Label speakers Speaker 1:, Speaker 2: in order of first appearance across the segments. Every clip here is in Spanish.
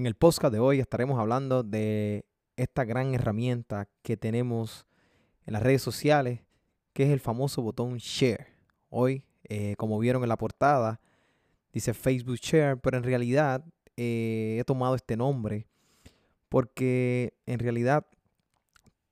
Speaker 1: En el podcast de hoy estaremos hablando de esta gran herramienta que tenemos en las redes sociales, que es el famoso botón share. Hoy, eh, como vieron en la portada, dice Facebook Share, pero en realidad eh, he tomado este nombre porque en realidad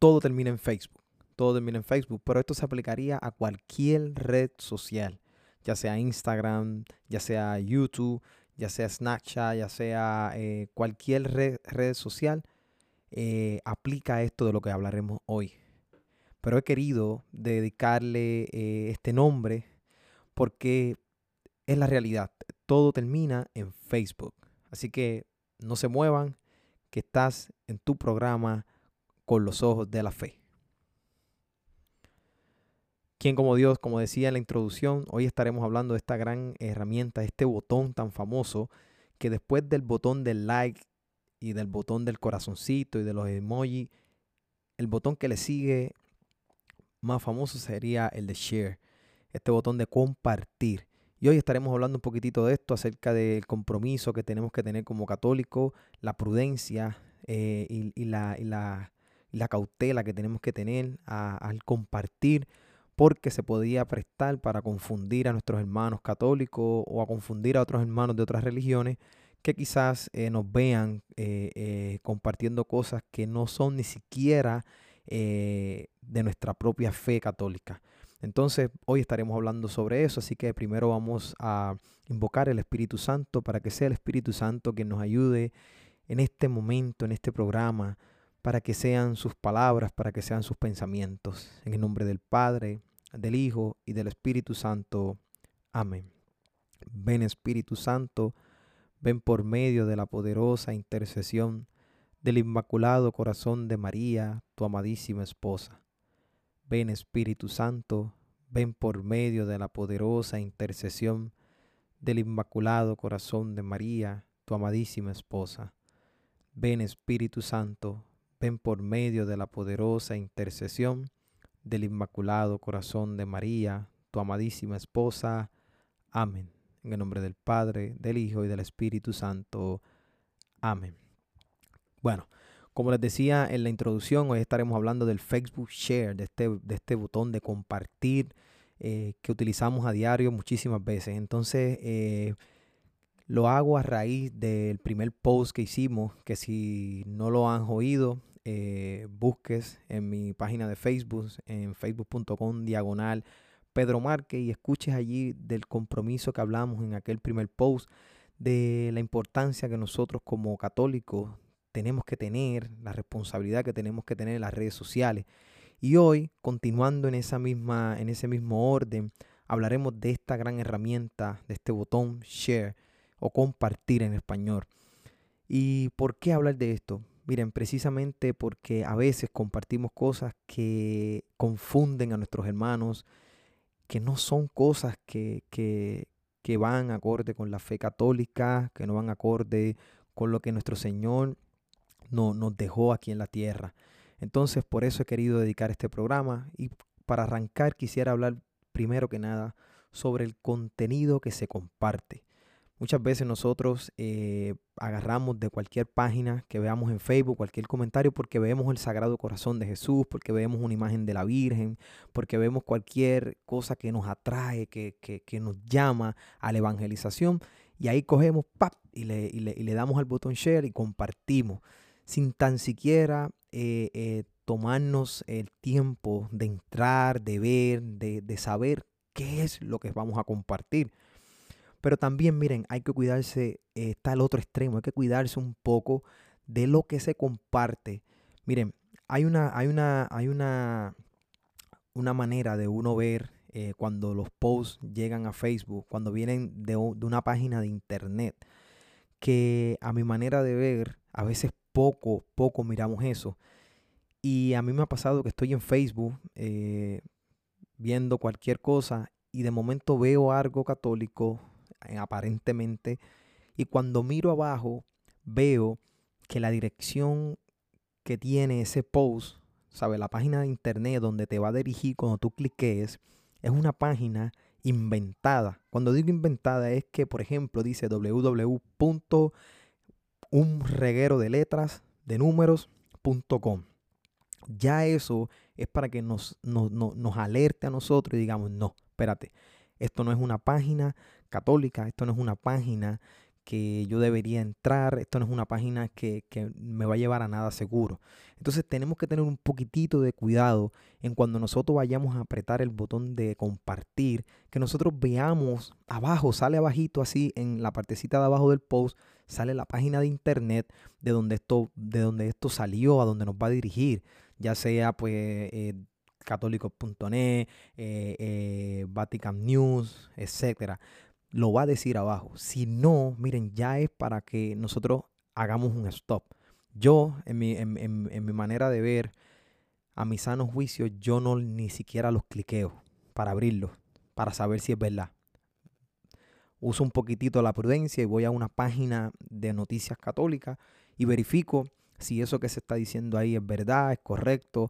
Speaker 1: todo termina en Facebook. Todo termina en Facebook, pero esto se aplicaría a cualquier red social, ya sea Instagram, ya sea YouTube, ya sea Snapchat, ya sea eh, cualquier red, social, eh, aplica esto de lo que hablaremos hoy. Pero he querido dedicarle eh, este nombre porque es la realidad. Todo termina en Facebook. Así que no se muevan, que estás en tu programa con los ojos de la fe. ¿Quién como Dios? Como decía en la introducción, hoy estaremos hablando de esta gran herramienta, este botón tan famoso que después del botón del like y del botón del corazoncito y de los emojis, el botón que le sigue más famoso sería el de share, este botón de compartir. Y hoy estaremos hablando un poquitito de esto, acerca del compromiso que tenemos que tener como católicos, la prudencia eh, y, la, la, cautela que tenemos que tener al compartir porque se podía prestar para confundir a nuestros hermanos católicos o a confundir a otros hermanos de otras religiones que quizás eh, nos vean eh, eh, compartiendo cosas que no son ni siquiera de nuestra propia fe católica. Entonces, hoy estaremos hablando sobre eso, así que primero vamos a invocar el Espíritu Santo para que sea el Espíritu Santo quien nos ayude en este momento, en este programa, para que sean sus palabras, para que sean sus pensamientos. En el nombre del Padre, del Hijo y del Espíritu Santo. Amén. Ven Espíritu Santo, ven por medio de la poderosa intercesión del Inmaculado Corazón de María, tu amadísima esposa. Ven Espíritu Santo, ven por medio de la poderosa intercesión del Inmaculado Corazón de María, tu amadísima esposa. Ven Espíritu Santo, ven por medio de la poderosa intercesión del Inmaculado Corazón de María, tu amadísima esposa. Amén. En el nombre del Padre, del Hijo y del Espíritu Santo. Amén. Bueno, como les decía en la introducción, hoy estaremos hablando del Facebook Share, de este, de este botón de compartir eh, que utilizamos a diario muchísimas veces. Entonces, eh, lo hago a raíz del primer post que hicimos, que si no lo han oído, eh, busques en mi página de Facebook, en facebook.com diagonal Pedro Márquez y escuches allí del compromiso que hablamos en aquel primer post, de la importancia que nosotros como católicos tenemos que tener, la responsabilidad que tenemos que tener en las redes sociales. Y hoy, continuando en, esa misma, en ese mismo orden, hablaremos de esta gran herramienta, de este botón share o compartir en español. ¿Y por qué hablar de esto? Miren, precisamente porque a veces compartimos cosas que confunden a nuestros hermanos, que no son cosas que, que, van acorde con la fe católica, que no van acorde con lo que nuestro Señor no, nos dejó aquí en la tierra. Entonces, por eso he querido dedicar este programa y para arrancar quisiera hablar primero que nada sobre el contenido que se comparte. Muchas veces nosotros eh, agarramos de cualquier página que veamos en Facebook, cualquier comentario, porque vemos el Sagrado Corazón de Jesús, porque vemos una imagen de la Virgen, porque vemos cualquier cosa que nos atrae, que, nos llama a la evangelización. Y ahí cogemos, ¡pap! Y le, le, damos al botón share y compartimos, sin tan siquiera eh, eh, tomarnos el tiempo de entrar, de ver, de, de saber qué es lo que vamos a compartir. Pero también, miren, hay que cuidarse, eh, está el otro extremo, hay que cuidarse un poco de lo que se comparte. Miren, hay una, hay una, hay una, una manera de uno ver eh, cuando los posts llegan a Facebook, cuando vienen de, una página de internet, que a mi manera de ver, a veces poco, poco miramos eso. Y a mí me ha pasado que estoy en Facebook eh, viendo cualquier cosa y de momento veo algo católico eh, aparentemente, y cuando miro abajo veo que la dirección que tiene ese post, ¿sabe? La página de internet donde te va a dirigir cuando tú cliques, es una página inventada. Cuando digo inventada es que, por ejemplo, dice www. un reguero de letras, de números.com. Ya eso es para que nos, nos, nos alerte a nosotros y digamos, no, espérate, esto no es una página católica, esto no es una página que yo debería entrar, esto no es una página que, me va a llevar a nada seguro. Entonces tenemos que tener un poquitito de cuidado en cuando nosotros vayamos a apretar el botón de compartir, que nosotros veamos abajo, sale abajito así en la partecita de abajo del post, sale la página de internet de donde esto, de donde esto salió, a donde nos va a dirigir, ya sea pues eh, católicos.net, eh, eh, Vatican News, etcétera lo va a decir abajo. Si no, miren, ya es para que nosotros hagamos un stop. Yo, en mi, en, mi manera de ver, a mi sano juicio, yo no ni siquiera los cliqueo para abrirlos, para saber si es verdad. Uso un poquitito la prudencia y voy a una página de noticias católicas y verifico si eso que se está diciendo ahí es verdad, es correcto,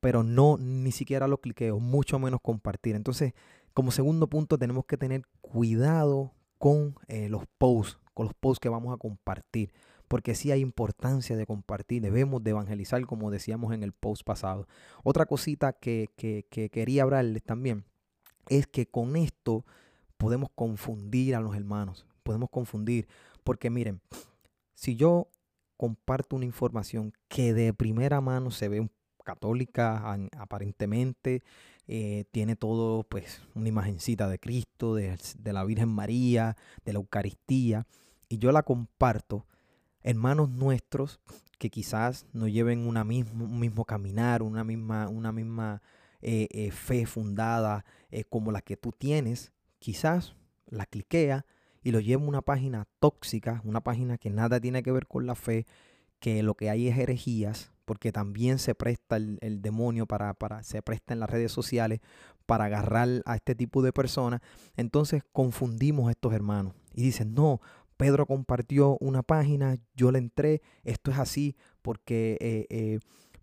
Speaker 1: pero no ni siquiera lo cliqueo, mucho menos compartir. Entonces, como segundo punto, tenemos que tener cuidado con eh, los posts, con los posts que vamos a compartir, porque sí hay importancia de compartir, debemos de evangelizar, como decíamos en el post pasado. Otra cosita que, que, que quería hablarles también es que con esto podemos confundir a los hermanos, podemos confundir, porque miren, si yo comparto una información que de primera mano se ve católica aparentemente, eh, tiene todo, pues, una imagencita de Cristo, de, la Virgen María, de la Eucaristía, y yo la comparto, hermanos nuestros que quizás no lleven una mismo, un mismo caminar, una misma, una misma eh, eh, fe fundada como la que tú tienes, quizás la cliquea y lo lleva a una página tóxica, una página que nada tiene que ver con la fe, que lo que hay es herejías, porque también se presta el, demonio para, para, se presta en las redes sociales para agarrar a este tipo de personas. Entonces confundimos a estos hermanos y dicen, no, Pedro compartió una página, yo le entré, esto es así porque eh, eh,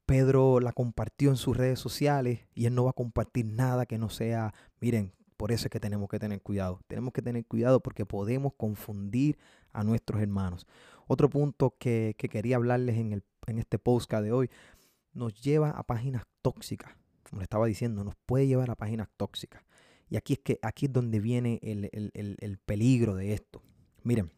Speaker 1: Pedro la compartió en sus redes sociales y él no va a compartir nada que no sea, miren, por eso es que tenemos que tener cuidado. Tenemos que tener cuidado porque podemos confundir a nuestros hermanos. Otro punto que, quería hablarles en, el, en este podcast de hoy nos lleva a páginas tóxicas. Como le estaba diciendo, nos puede llevar a páginas tóxicas. Y aquí es, que, aquí es donde viene el, peligro de esto. Miren,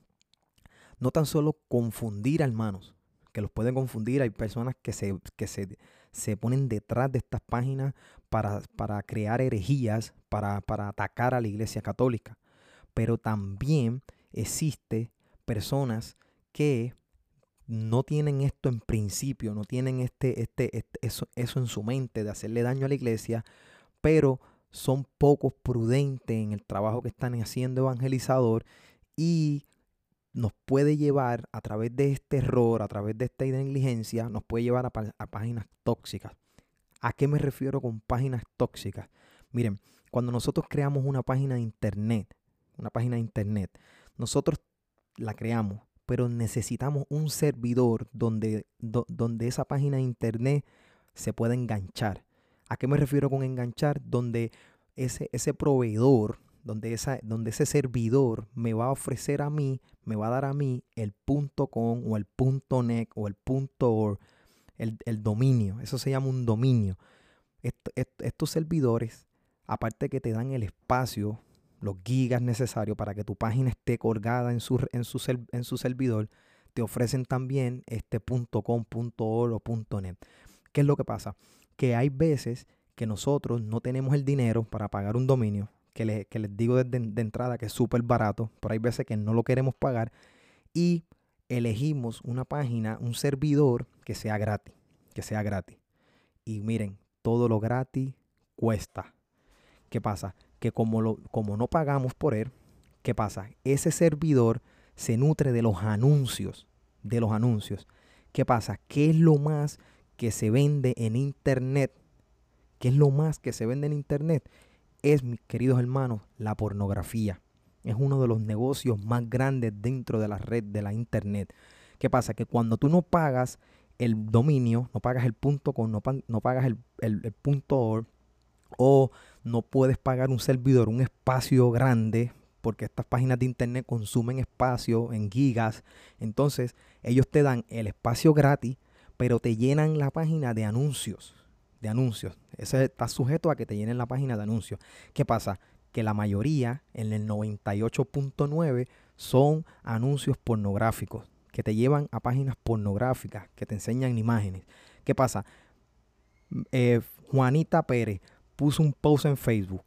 Speaker 1: no tan solo confundir a hermanos, que los pueden confundir. Hay personas que se, que se, se ponen detrás de estas páginas para, para crear herejías, para, para, atacar a la iglesia católica. Pero también existe personas que no tienen esto en principio, no tienen este, este, este, eso, eso en su mente de hacerle daño a la iglesia, pero son pocos prudentes en el trabajo que están haciendo evangelizador y nos puede llevar a través de este error, a través de esta negligencia, nos puede llevar a, a páginas tóxicas. ¿A qué me refiero con páginas tóxicas? Miren, cuando nosotros creamos una página de internet, una página de internet, nosotros la creamos pero necesitamos un servidor donde, donde esa página de internet se pueda enganchar. ¿A qué me refiero con enganchar? Donde ese, ese proveedor, donde, esa, donde ese servidor me va a ofrecer a mí, me va a dar a mí el .com o el .net o el .org, el, el dominio. Eso se llama un dominio. estos servidores, aparte que te dan el espacio los gigas necesarios para que tu página esté colgada en su, en su, en su servidor, te ofrecen también este .com, .org o .net. ¿Qué es lo que pasa? Que hay veces que nosotros no tenemos el dinero para pagar un dominio, que, les digo desde de entrada que es súper barato, pero hay veces que no lo queremos pagar y elegimos una página, un servidor que sea gratis, que sea gratis. Y miren, todo lo gratis cuesta. ¿Qué pasa? Que como, lo, como no pagamos por él, ¿qué pasa? Ese servidor se nutre de los anuncios, de los anuncios. ¿Qué pasa? ¿Qué es lo más que se vende en Internet? ¿Qué es lo más que se vende en Internet? Es, mis queridos hermanos, la pornografía. Es uno de los negocios más grandes dentro de la red de la Internet. ¿Qué pasa? Que cuando tú no pagas el dominio, no pagas el punto com, no, no pagas el, el punto org, o no puedes pagar un servidor, un espacio grande porque estas páginas de internet consumen espacio en gigas. Entonces, ellos te dan el espacio gratis, pero te llenan la página de anuncios. De anuncios. Ese está sujeto a que te llenen la página de anuncios. ¿Qué pasa? Que la mayoría, en el 98.9, son anuncios pornográficos que te llevan a páginas pornográficas, que te enseñan imágenes. ¿Qué pasa? Eh, Juanita Pérez puso un post en Facebook,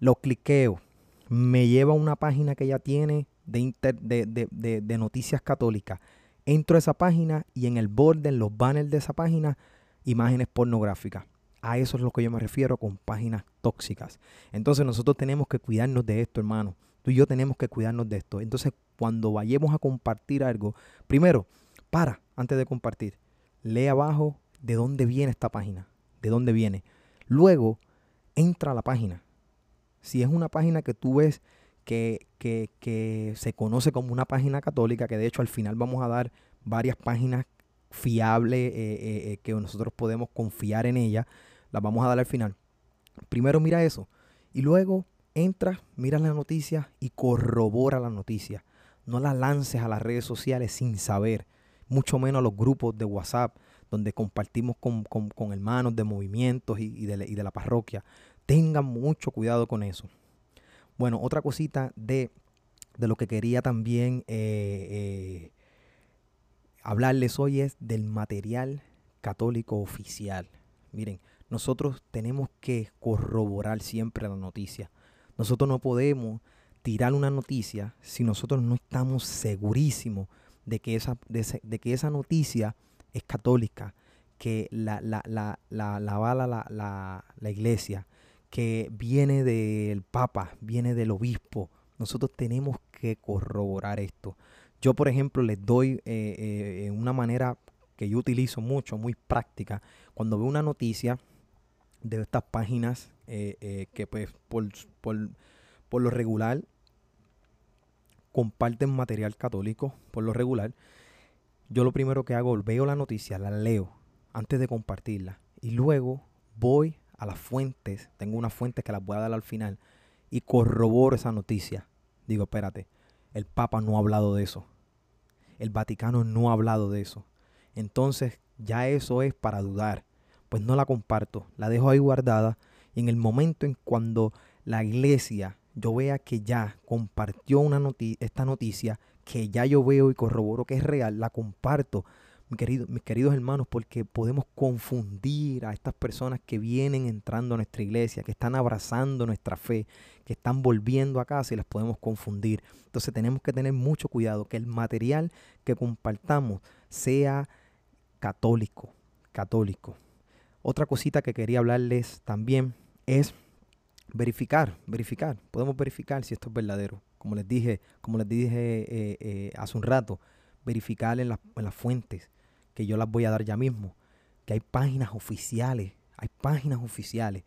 Speaker 1: lo cliqueo, me lleva a una página que ella tiene de, de, de, noticias católicas. Entro a esa página y en el borde, en los banners de esa página, imágenes pornográficas. A eso es lo que yo me refiero con páginas tóxicas. Entonces nosotros tenemos que cuidarnos de esto, hermano. Tú y yo tenemos que cuidarnos de esto. Entonces, cuando vayamos a compartir algo, primero, para antes de compartir. Lee abajo de dónde viene esta página, de dónde viene. Luego, entra a la página. Si es una página que tú ves que, que, se conoce como una página católica, que de hecho al final vamos a dar varias páginas fiables eh, eh, eh, que nosotros podemos confiar en ellas, las vamos a dar al final. Primero mira eso y luego entra, mira la noticia y corrobora la noticia. No la lances a las redes sociales sin saber, mucho menos a los grupos de WhatsApp donde compartimos con, hermanos de movimientos y, de, la parroquia. Tengan mucho cuidado con eso. Bueno, otra cosita de, lo que quería también eh, eh, hablarles hoy es del material católico oficial. Miren, nosotros tenemos que corroborar siempre la noticia. Nosotros no podemos tirar una noticia si nosotros no estamos segurísimos de que esa, de, que esa noticia es católica, que la, la, la, la, la avala la, la, iglesia, que viene del Papa, viene del obispo. Nosotros tenemos que corroborar esto. Yo, por ejemplo, les doy eh, eh, una manera que yo utilizo mucho, muy práctica, cuando veo una noticia de estas páginas eh, eh, que pues por, por, lo regular comparten material católico, por lo regular, yo lo primero que hago, veo la noticia, la leo antes de compartirla y luego voy a las fuentes, tengo unas fuentes que las voy a dar al final y corroboro esa noticia. Digo, espérate, el Papa no ha hablado de eso. El Vaticano no ha hablado de eso. Entonces ya eso es para dudar. Pues no la comparto, la dejo ahí guardada en el momento en cuando la iglesia yo vea que ya compartió una esta noticia, que ya yo veo y corroboro que es real, la comparto, mis queridos hermanos, porque podemos confundir a estas personas que vienen entrando a nuestra iglesia, que están abrazando nuestra fe, que están volviendo a casa y las podemos confundir. Entonces tenemos que tener mucho cuidado que el material que compartamos sea católico, católico. Otra cosita que quería hablarles también es verificar, verificar. Podemos verificar si esto es verdadero. Como les dije, como les dije eh, eh, hace un rato, verificar en, las fuentes, que yo las voy a dar ya mismo. Que hay páginas oficiales, hay páginas oficiales.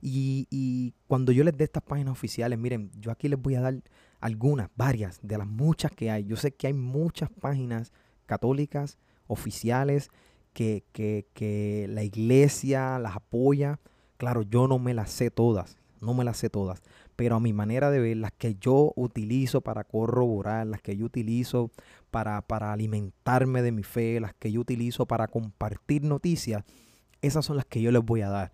Speaker 1: Y, y, cuando yo les dé estas páginas oficiales, miren, yo aquí les voy a dar algunas, varias, de las muchas que hay. Yo sé que hay muchas páginas católicas oficiales que, que, que la iglesia las apoya Claro, yo no me las sé todas, no me las sé todas, pero a mi manera de ver, las que yo utilizo para corroborar, las que yo utilizo para, para alimentarme de mi fe, las que yo utilizo para compartir noticias, esas son las que yo les voy a dar.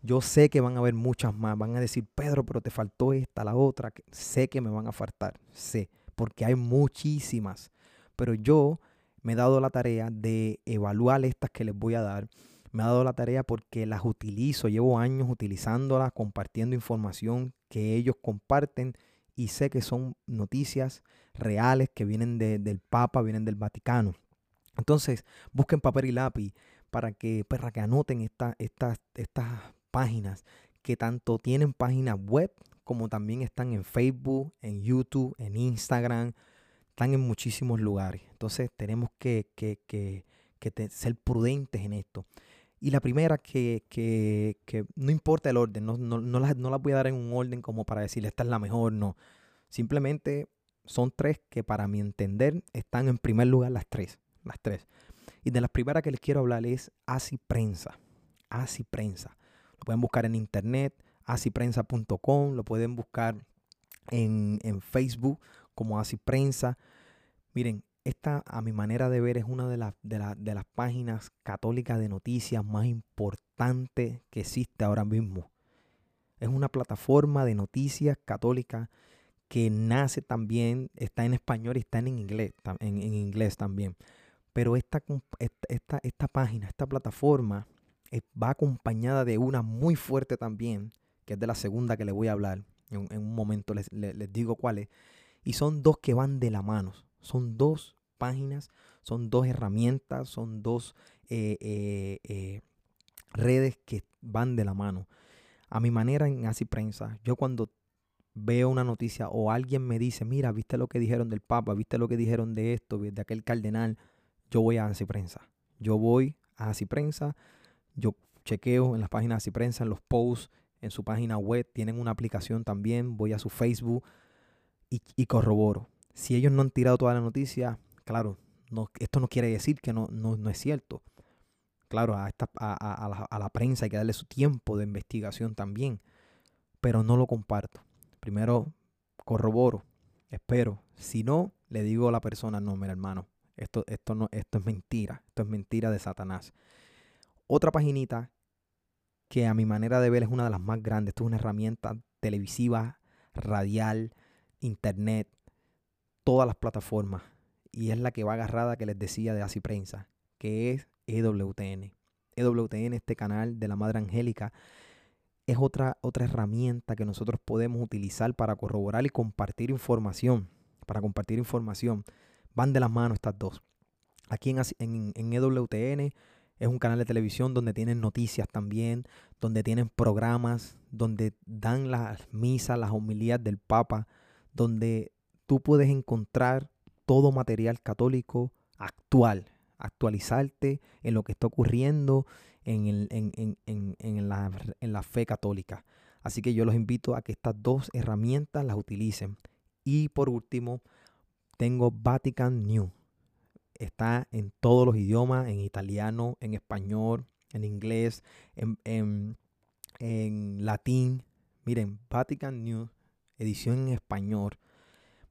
Speaker 1: Yo sé que van a haber muchas más, van a decir, Pedro, pero te faltó esta, la otra, sé que me van a faltar, sé, porque hay muchísimas, pero yo me he dado la tarea de evaluar estas que les voy a dar me ha dado la tarea porque las utilizo, llevo años utilizándolas, compartiendo información que ellos comparten y sé que son noticias reales que vienen del Papa, vienen del Vaticano. Entonces, busquen papel y lápiz para que, para que anoten estas páginas que tanto tienen páginas web como también están en Facebook, en YouTube, en Instagram, están en muchísimos lugares. Entonces tenemos que, que, que, que ser prudentes en esto. Y la primera que, que, que no importa el orden, no, no, no, las, no voy a dar en un orden como para decirle esta es la mejor, no. Simplemente son tres que para mi entender están en primer lugar las tres, las tres. Y de las primeras que les quiero hablar es Así Prensa, Así Prensa. Lo pueden buscar en internet, asiprensa.com, lo pueden buscar en, Facebook como Así Prensa. Miren, esta a mi manera de ver es una de, las de, de las páginas católicas de noticias más importantes que existe ahora mismo. Es una plataforma de noticias católicas que nace también, está en español y está en inglés, en, inglés también. Pero esta, esta, esta, página, esta plataforma, eh, va acompañada de una muy fuerte también, que es de la segunda que les voy a hablar. En, un momento les, digo cuál es. Y son dos que van de la mano. Son dos páginas, son dos herramientas, son dos eh, eh, redes que van de la mano. A mi manera en Así Prensa, yo cuando veo una noticia o alguien me dice, mira, viste lo que dijeron del Papa, viste lo que dijeron de esto, de aquel cardenal, yo voy a Así Prensa. Yo voy a Así Prensa, yo chequeo en las páginas de Así Prensa, en los posts, en su página web, tienen una aplicación también, voy a su Facebook y, corroboro. Si ellos no han tirado toda la noticia, claro, no, esto no quiere decir que no, no, es cierto. Claro, a, esta, a, la, a la prensa hay que darle su tiempo de investigación también, pero no lo comparto. Primero corroboro, espero. Si no, le digo a la persona, no, mira hermano, esto, esto, no, esto es mentira, esto es mentira de Satanás. Otra paginita que a mi manera de ver es una de las más grandes, esto es una herramienta televisiva, radial, internet, todas las plataformas. Y es la que va agarrada que les decía de Así Prensa, que es EWTN. EWTN, este canal de la Madre Angélica, es otra, otra herramienta que nosotros podemos utilizar para corroborar y compartir información. Para compartir información. Van de las manos estas dos. Aquí en, en, en EWTN es un canal de televisión donde tienen noticias también, donde tienen programas, donde dan las misas, las homilías del Papa, donde tú puedes encontrar todo material católico actual, actualizarte en lo que está ocurriendo en, la, fe católica. Así que yo los invito a que estas dos herramientas las utilicen. Y por último, tengo Vatican New. Está en todos los idiomas, en italiano, en español, en inglés, en, en, latín. Miren, Vatican New, edición en español.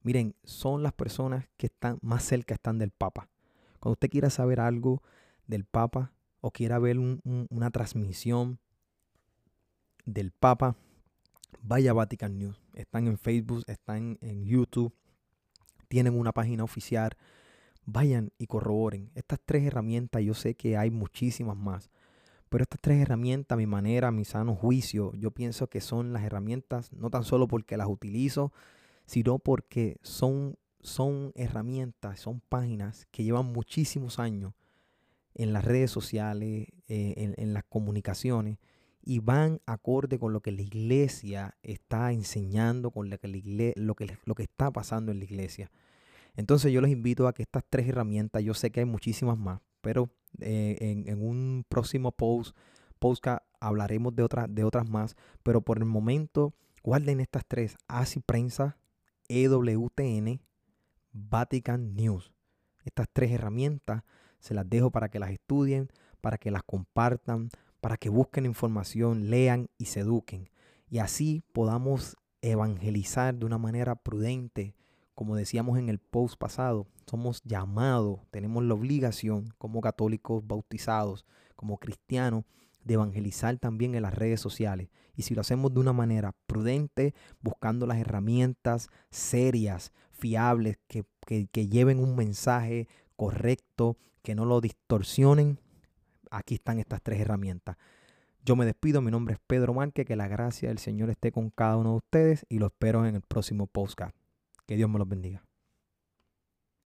Speaker 1: Miren, son las personas que están más cerca están del Papa. Cuando usted quiera saber algo del Papa, o quiera ver una transmisión del Papa, vaya a Vatican News. Están en Facebook, están en YouTube, tienen una página oficial. Vayan y corroboren. Estas tres herramientas, yo sé que hay muchísimas más, pero estas tres herramientas, mi manera, mi sano juicio, yo pienso que son las herramientas, no tan solo porque las utilizo, sino porque son, son herramientas, son páginas que llevan muchísimos años en las redes sociales, eh, en, las comunicaciones, y van acorde con lo que la iglesia está enseñando, con lo que, la lo, que, lo que está pasando en la iglesia. Entonces yo les invito a que estas tres herramientas, yo sé que hay muchísimas más, pero eh, en, un próximo post, hablaremos de, otras de otras más, pero por el momento guarden estas tres, ASI Prensa, EWTN, Vatican News. Estas tres herramientas se las dejo para que las estudien, para que las compartan, para que busquen información, lean y se eduquen. Y así podamos evangelizar de una manera prudente. Como decíamos en el post pasado, somos llamados, tenemos la obligación como católicos bautizados, como cristianos, de evangelizar también en las redes sociales. Y si lo hacemos de una manera prudente, buscando las herramientas serias, fiables, que, que lleven un mensaje correcto, que no lo distorsionen, aquí están estas tres herramientas. Yo me despido, mi nombre es Pedro Márquez, que la gracia del Señor esté con cada uno de ustedes y lo espero en el próximo podcast. Que Dios me los bendiga.